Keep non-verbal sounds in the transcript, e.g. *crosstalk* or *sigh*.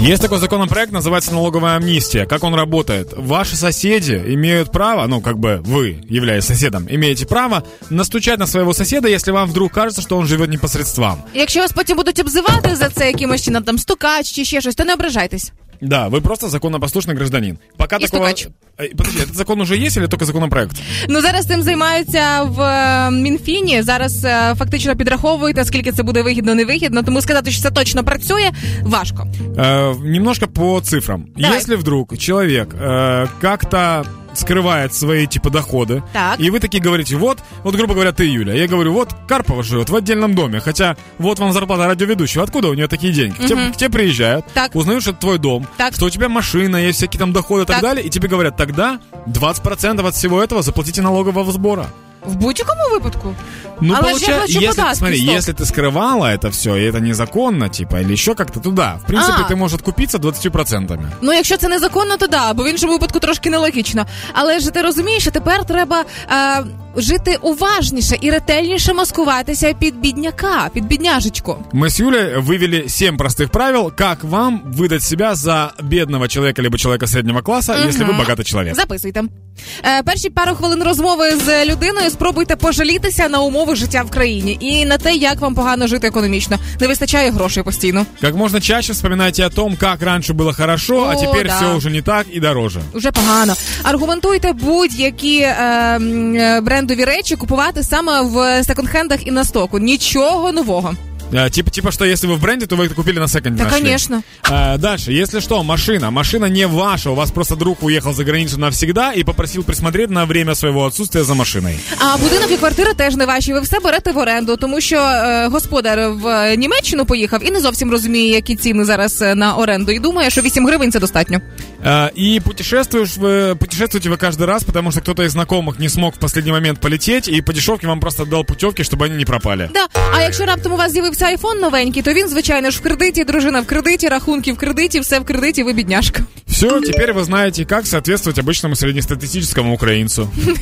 Есть такой законопроект, называется налоговая амнистия. Как он работает? Ваши соседи имеют право, ну, как бы вы, являясь соседом, имеете право настучать на своего соседа, если вам вдруг кажется, что он живет непосредством. Якщо вас потім будуть обзивати за це якимось чином, там стукач чи ще щось, то не ображайтесь. Да, вы просто законопослушный гражданин. Пока И такого... стукач. Э, Подожди, этот закон уже есть или только законопроект? Ну зараз цим займаються в е, Мінфіні. Зараз е, фактично підраховують, наскільки це буде вигідно, невигідно. Тому сказати, що це точно працює, важко. Э, немножко по цифрам. Давай. Если вдруг человек э, как-то скрывает свои типа доходы, Так. и вы такие говорите, вот, вот грубо говоря, ты, Юля, я говорю, вот Карпова живет в отдельном доме, хотя вот вам зарплата радиоведущего, откуда у нее такие деньги? К, тебе, к тебе приезжают, Так. узнают, что это твой дом, Так. что у тебя машина, есть всякие там доходы и так, Так. далее, и тебе говорят, тогда 20% от всего этого заплатите налогового сбора. В будь-якому випадку. Ну, Але ж я получается, плачу если, податки, смотри, стоп. если ты скрывала это все, и это незаконно, типа, или еще как-то туда, в принципе, А. ты можешь откупиться 20%. Ну, якщо це незаконно, то да, бо в іншому випадку трошки нелогічно. Але ж ти розумієш, що тепер треба е, жити уважніше і ретельніше маскуватися під бідняка, під бідняжечку. Мы с Юлей вывели 7 простых правил, как вам выдать себя за бедного человека либо человека среднего класса, если вы богатый человек. Записуйте. Е, перші пару хвилин розмови з людиною спробуйте пожалітися на умови життя в країні і на те, як вам погано жити економічно. Не вистачає грошей постійно. Как можно чаще вспоминайте о том, как раньше было хорошо, а О, теперь да. все уже не так и дороже. Уже погано. Аргументуйте будь-які е, м, е, брендові речі купувати саме в секонд-хендах і на стоку. Нічого нового. А, типа, типа, что если вы в бренде, то вы это купили на секонде. Да, нашли. конечно. А, дальше, если что, машина. Машина не ваша. У вас просто друг уехал за границу навсегда и попросил присмотреть на время своего отсутствия за машиной. А будинок і квартира теж не ваші. Ви все берете в оренду, тому що е, господар в Німеччину поїхав і не зовсім розуміє, які ціни зараз е, на оренду. І думає, що 8 гривень це достатньо. А, И путешествуешь вы, путешествуете вы каждый раз, потому что кто-то из знакомых не смог в последний момент полететь, и по дешевке вам просто дал путевки, чтобы они не пропали. Да. А якщо раптом у вас з'явився айфон новенький, то він, звичайно ж, в кредиті, дружина в кредиті, рахунки в кредиті, все в кредиті, ви бідняшка. Все, теперь вы знаете, как соответствовать обычному среднестатистическому украинцу. *laughs*